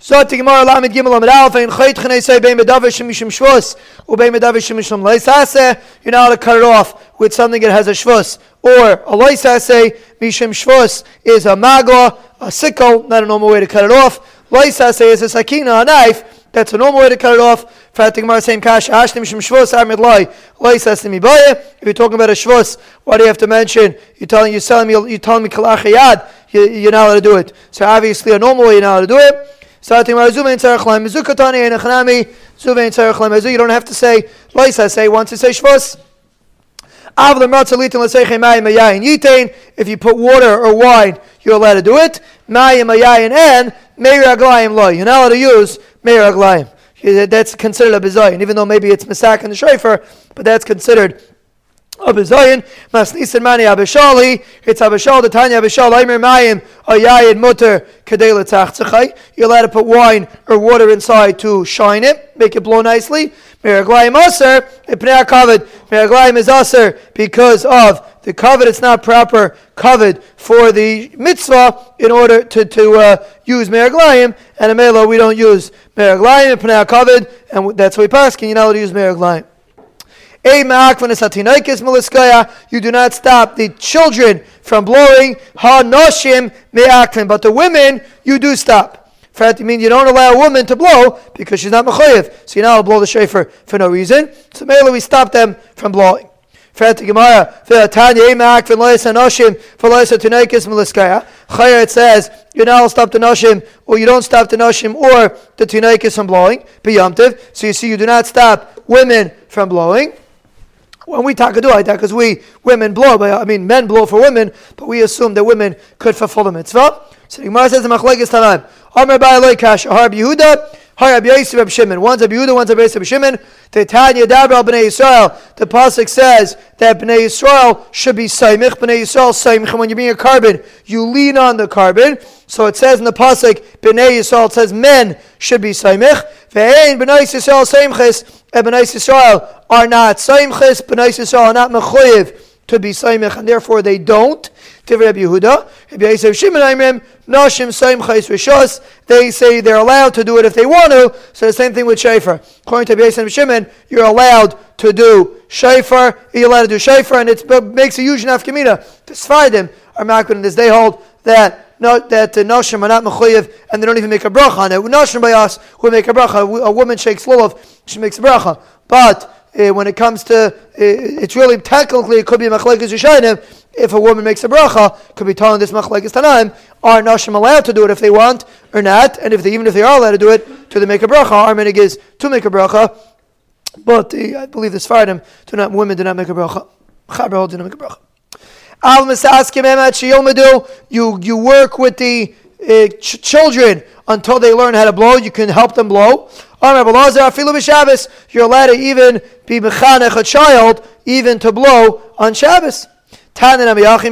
Zot Gemara Lamed Gimel Lamed Alf and Chayt Chanei say Bein Medavish Shvus Medavish. You're not allowed to cut it off with something that has a shvus or a Leisase. Shvus is a magla, a sickle, not a normal way to cut it off. Leisase is a sakina, a knife. That's a normal way to cut it off. If you're talking about a shvus, why do you have to mention? You're telling you're me you're telling me kalachayad. You're not allowed to do it. So obviously a normal way you're not allowed to do it. You don't have to say loisa. Say once you say shvus. If you put water or wine, you're allowed to do it. And you're not allowed to use meir aglayim. That's considered a bizayin, even though maybe it's misak and the shofar, but that's considered a bizayin. Masnisin mani abishali. It's abishal the tanya abishal. Aimer mayim ayayid mutter kadela tachtzachai. You're allowed to put wine or water inside to shine it, make it blow nicely. Meraglayim aser. Ipnei kavod. Meraglayim is aser because of the kavod, it's not proper kavod for the mitzvah in order to, to uh, use meraglayim, and a mela we don't use meraglayim and pnei kavod, and that's why we pass. Can you to use meraglayim? You do not stop the children from blowing. But the women, you do stop. Fact, you mean you don't allow a woman to blow because she's not mechayev. So you now blow the shofar for no reason. So mainly we stop them from blowing. Chaya it says, you now stop the Noshim, or you don't stop the Noshim, or the Tunaikis from blowing. So you see, you do not stop women from blowing. When we talk do like that, because we women blow, but I mean men blow for women, but we assume that women could fulfill the mitzvah. So the Gemara says in Machlekes Tanaim, Amar Ba'alei Kash, Harb Yehuda, Hi, Rabbi Yosef, Rabbi Shimon. One's Rabbi Yehuda, one's Rabbi Yosef, Rabbi Shimon. The Tanya Dabra Bnei Yisrael. The pasuk says that Bnei Yisrael should be Saimich. Bnei Yisrael Saimich. When you bring a korban, you lean on the korban. So it says in the pasuk Bnei Yisrael. It says men should be Saimich. Ve'ein Bnei Yisrael Saimchis. And Bnei Yisrael are not Saimchis. Bnei Yisrael are not Mechoyev to be Saimich, and therefore they don't. They say they're allowed to do it if they want to. So the same thing with Shofar. According to Rabbi Yosef Shimon, you're allowed to do Shofar. You're allowed to do Shofar, and it makes a huge nafkamina. The Sfardim are makbid, and they hold that not that the Nashim are not mechuyev and they don't even make a bracha on it. Nashim by us who make a bracha. A woman shakes lulav, she makes a bracha. But uh, when it comes to, uh, it's really technically, it could be machlekes yishayim. If a woman makes a bracha, could be telling this machlekes tanaim, are nashim allowed to do it if they want or not? And if they, even if they are allowed to do it, do they make a bracha? Our minig is to make a bracha. But uh, I believe the Sfardim do not, women do not make a bracha. Chaber holds do not make a bracha. Al You you work with the uh, ch- children until they learn how to blow. You can help them blow. You're allowed to even be mechanech a child, even to blow on Shabbos. You're allowed to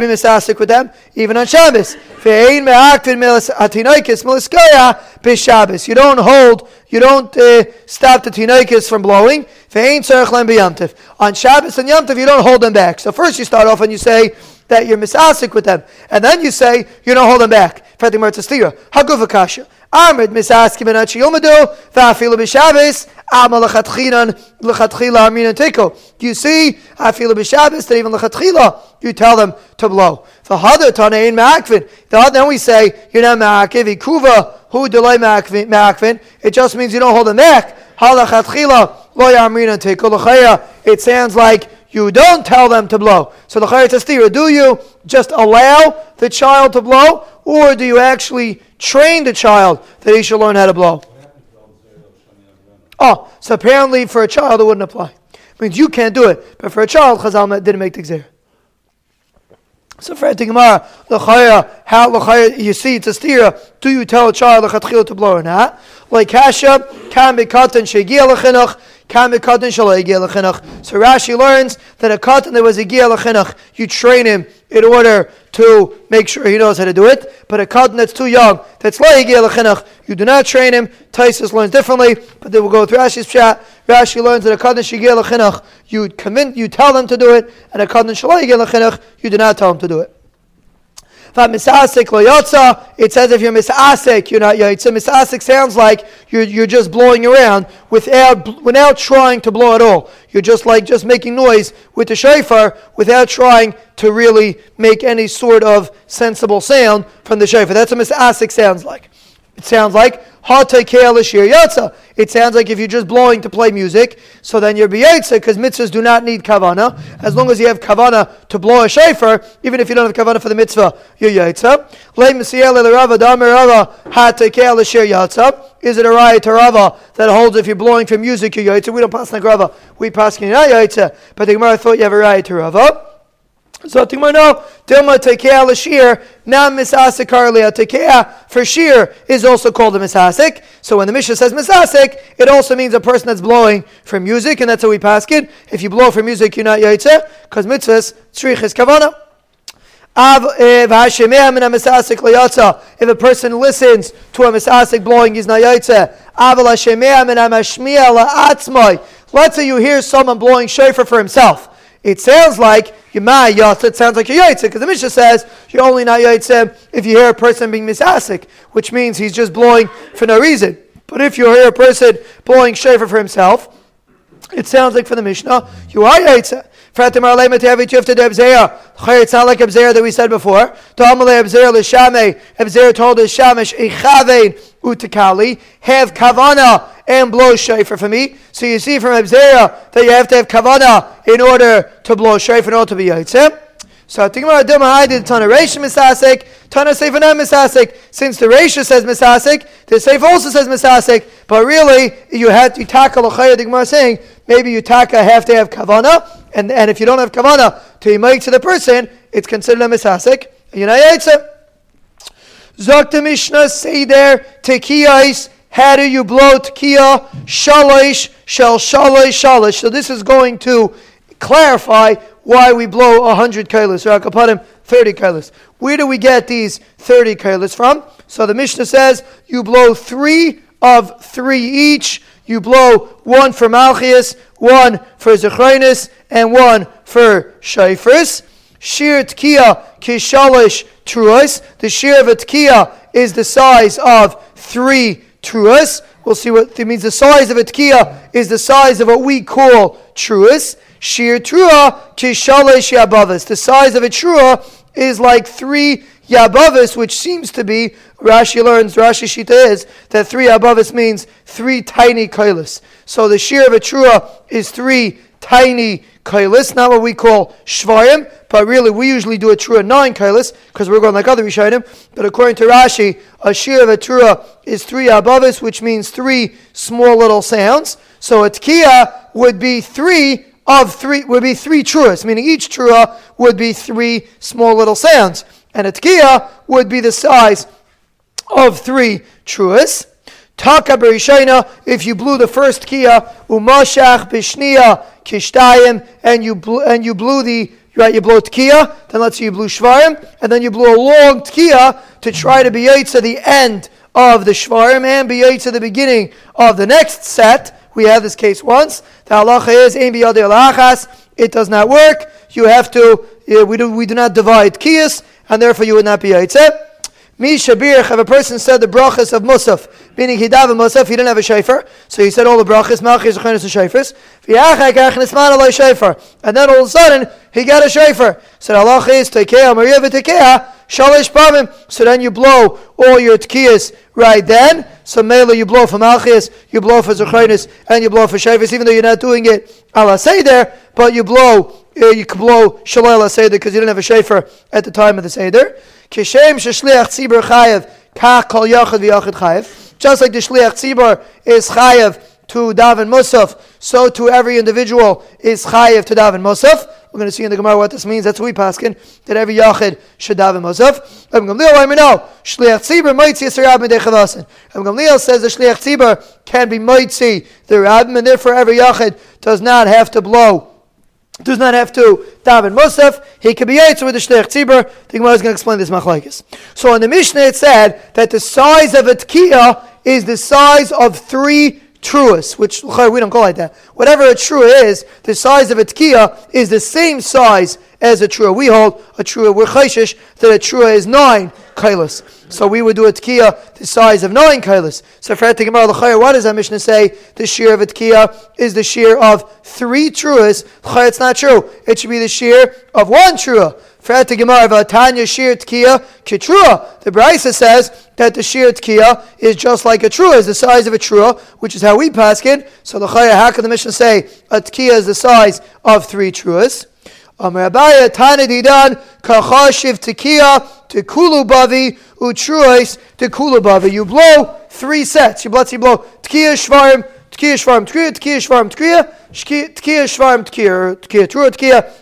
be misasik with them, even on Shabbos. You don't hold, you don't uh, stop the tinaikis from blowing. On Shabbos and Yom you don't hold them back. So first you start off and you say, that you're misasik with them. And then you say, you don't hold them back. Armid misaskim and achiyomadu, va'afilu ama. You see, afilu b'shabes, that even lechatchila, you tell them to blow. V'hada tanein. Then we say, you're not ma'akiv, who delay ma'akvin. It just means you don't hold them back. It sounds like you don't tell them to blow. So the Chayyat do you just allow the child to blow, or do you actually train the child that he should learn how to blow? Oh, so apparently for a child it wouldn't apply. It means you can't do it, but for a child, Chazal didn't make the exer. So for the Gemara, l'chaya, how l'chaya, you see it's a stira. Do you tell a child l'chatchila to blow or not? Like kasha, can be katan shegia so Rashi learns that a katan that was a giyah you train him in order to make sure he knows how to do it. But a katan that's too young, that's like you do not train him. Taisus learns differently, but they will go through Rashi's chat. Rashi learns that a katan shigiyah you commit, you tell them to do it, and a katan shalai you do not tell them to do it. It says if you're misasik, you're not yaitza. Misasik sounds like you're, you're just blowing around without without trying to blow at all. You're just like just making noise with the shofar without trying to really make any sort of sensible sound from the shofar. That's what misasik sounds like. It sounds like it sounds like if you're just blowing to play music, so then you're biyotza because mitzvahs do not need kavana. As long as you have kavana to blow a shofar, even if you don't have kavana for the mitzvah, you're yotza. Is it a raya to Rava that holds if you're blowing for music, you're yotza? We don't pass like Rava. We pass not yotza. But the Gemara thought you have a raya to Rava. So Tigmar no, oh, Dilma Tekea Lashir, now Misasik Karlia uh, Tekea for shear is also called a Misasik. So when the Mishnah says Misasik, it also means a person that's blowing for music, and that's how we pass it. If you blow for music, you're not Yaitse, because mitzvahs, Tzrich is Kavana. Eh, if a person listens to a misasik blowing, he's not yaitze. Let's say you hear someone blowing shofar for himself. It sounds like you Yemai Yatsa, it sounds like a Yaitse, because the Mishnah says you're only not Yaitse if you hear a person being misasik, which means he's just blowing for no reason. But if you hear a person blowing shofar for himself, it sounds like for the Mishnah, you are Yaitse. It's not like Abzera that we said before. Abzera told us Shamish, utakali, have kavana and blow shofar for me. So you see from Abzera that you have to have kavana in order to blow shofar in order to be yaitze. So Tigmar Adil Mahadi, Tana Reish Misasek, Tana Sefer not Misasek. Since the Reish says Misasek, the Sefer also says Misasek, but really you had to tackle a Chayah, the Gemara saying, maybe you taka have to have kavana, and, and if you don't have kavana to make to the person, it's considered a you're not yaitze. Zok the Mishnah say there, tekiyais, how do you blow tekiya? Shalish, shel shalish, shalish. So this is going to clarify why we blow 100 kailas, or akapadim 30 kailas. Where do we get these 30 kailas from? So the Mishnah says you blow three of three each. You blow one for Malchias, one for Zechrinus, and one for Shafris. Shir Tkiya Kishalish truas. The shear of a tkiya is the size of three truas. We'll see what it means. The size of a tkiya is the size of what we call truas. Shear trua kishalesh yabavas. The size of a trua is like three yabavas, which seems to be Rashi learns. Rashi shita is that three yabavas means three tiny kailas. So the shear of a trua is three tiny kailis, not what we call shvarim, but really we usually do a trua nine kailis because we're going like other Rishonim. But according to Rashi, a shir of a trua is three abavis, which means three small little sounds. So a tkiya would be three of three would be three truas, meaning each trua would be three small little sounds, and a tkiya would be the size of three truas. Taka berishayna, if you blew the first kia, umashach bishnia kishtayim, and you blew, and you blew the right, you blow tkiya, then let's say you blew shvarim, and then you blew a long tkiya to try to be to the end of the shvarim and be to the beginning of the next set. We had this case once. The halacha is ein It does not work. You have to. Uh, we do. We do not divide kiyas, and therefore you would not be yaitze. Mi Shabir, if a person said the brachas of Musaf, meaning he davened Musaf, he didn't have a shofar, so he said all the brachas, Malchis, Zechenis, and shofars. And then all of a sudden, he got a shofar. So Allah is Tekea, Maria V'Tekea, Shalish Pavim. So then you blow all your tkiyas right then. So Mela, you blow for Malchis, you blow for Zechenis, and you blow for shofars, even though you're not doing it say there, but you blow, uh, you can blow Shalala Seder because you didn't have a shofar at the time of the Seder. Kishem sheshliach tzibur chayev, kol chayev. Just like the shliach tzibur is chayev to daven musaf, so to every individual is chayev to daven musaf. We're going to see in the Gemara what this means. That's what we paskin that every yachid should daven musaf. Rabbi Gamliel, let me know. Shliach tzibur see a rabbi Gamliel says the shliach tzibur can be might the rabbi, and therefore every yachid does not have to blow does not have to daven Musaf. He could be Yaitz with the Shlech Tzibur. The Gemara is going to explain this machlekes. So in the Mishnah it said that the size of a tkiya is the size of three truas, which we don't call like that. Whatever a trua is, the size of a tkiya is the same size as a trua. We hold a trua, we're chayshish that a trua is nine kailas. So we would do a tkiya the size of nine kailas. So for Gemara l'chayr, what does that Mishnah say? The shear of a tkiya is the shear of three truas. It's not true. It should be the shear of one trua. For Gemara, Tanya shear tkiya kitrua. The Brisa says that the shear tkiya is just like a trua, is the size of a trua, which is how we pass it. So l'chayr, how can the Mishnah say a tkiya is the size of three truas? Amar Abaya Tanadidan Kachashiv Tekiya Tekulu Bavi Utruis Tekulu Bavi. You blow three sets. You blow, you blow Tekiya Shvarim, Tekiya Shvarim, Tekiya, Tekiya Shvarim, Tekiya, Tekiya Shvarim, Tekiya, Tekiya, Trua, Tekiya.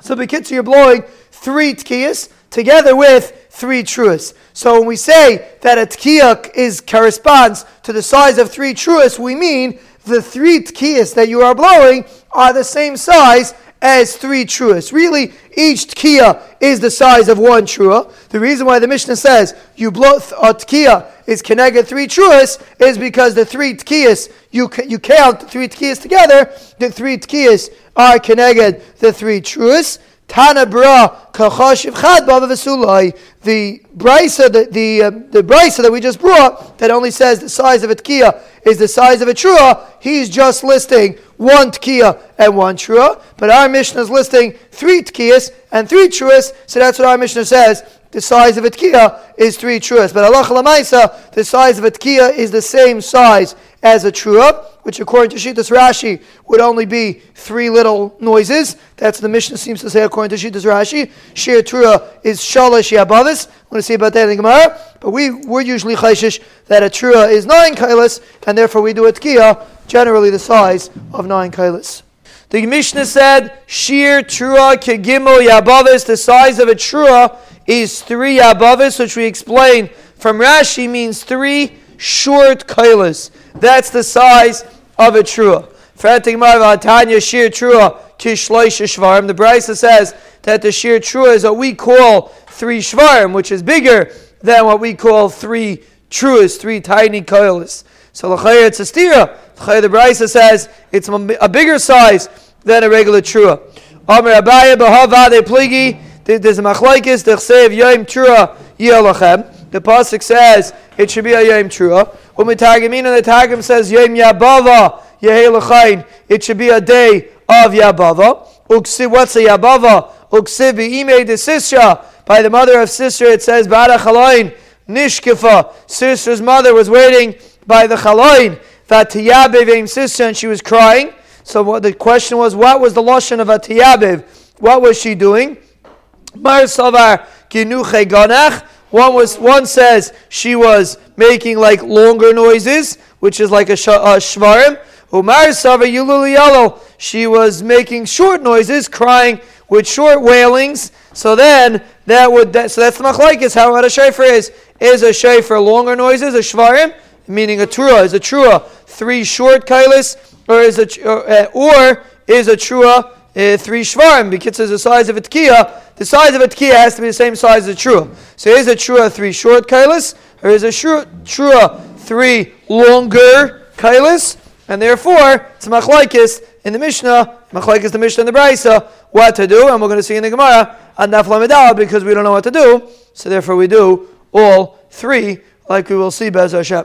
So Bekitzu, you're blowing three Tekiyas together with three truas. So when we say that a tkiya is corresponds to the size of three truas, we mean the three tkiyas that you are blowing are the same size as three truas. Really, each tkiya is the size of one trua. The reason why the Mishnah says you blow a tkiya is connected three truas is because the three tkiyas you you count the three tkiyas together. The three tkiyas are connected the three truas. Tana bra kachashiv chad bava The brisa, the the, um, the brisa that we just brought, that only says the size of a tkiya is the size of a trua. He's just listing one tkiya and one trua. But our Mishnah is listing three tkiyas and three truas. So that's what our Mishnah says. The size of a tkiya is three truas. But Allah lamaisa, the size of a tkiya is the same size as a trua which according to Shittas Rashi would only be three little noises. That's the Mishnah seems to say according to Shittas Rashi. Shir Trua is Shalosh Yabavis. I'm going to see about that in the Gemara. But we, we're usually chayshish that a Trua is nine kailas, and therefore we do a Tkiya, generally the size of nine kailas. The Mishnah said, Shir Trua Kegimo Yabavis, the size of a Trua is three Yabavis, which we explain from Rashi means three short kailas. That's the size of a trua. Tanya trua shvarim. The Brisa says that the shir trua is what we call three shvarim, which is bigger than what we call three truas, three tiny koilas. So l'chayr it's a stira. The Brisa says it's a bigger size than a regular trua. Pligi. There's a machlaikis. D'chsev yom trua yelachem. The pasuk says it should be a yom trua. Umitagimina, the Targum says yom yabava yehelachayim. It should be a day of yabava. Uksi, what's a yabava? Uksi ime de Sisra. By the mother of Sisra, it says Bada chalayin nishkifa. Sisra's mother was waiting by the chalayin. Vatiyabev Sisra, and she was crying. So what the question was, what was the lashon of Atiyabev? What was she doing? Mar savar ginuche ganach. One was one says she was making like longer noises, which is like a, sh- a shvarim. Umar Sava Yulul She was making short noises, crying with short wailings. So then that would that, so that's the machlaikis. How a shayfer is is a shayfer longer noises, a shvarim, meaning a trua is a trua three short kailis, or is a or, uh, or is a trua uh, three shvarim because it's the size of a tkiya. The size of a tkiya has to be the same size as a trua. So is a trua three short kailas, or is a trua three longer kailas, and therefore it's machlaikis in the Mishnah, machlaikis the Mishnah and the Brisa, what to do, and we're going to see in the Gemara and Naflamidal because we don't know what to do. So therefore we do all three, like we will see Bez Hashem.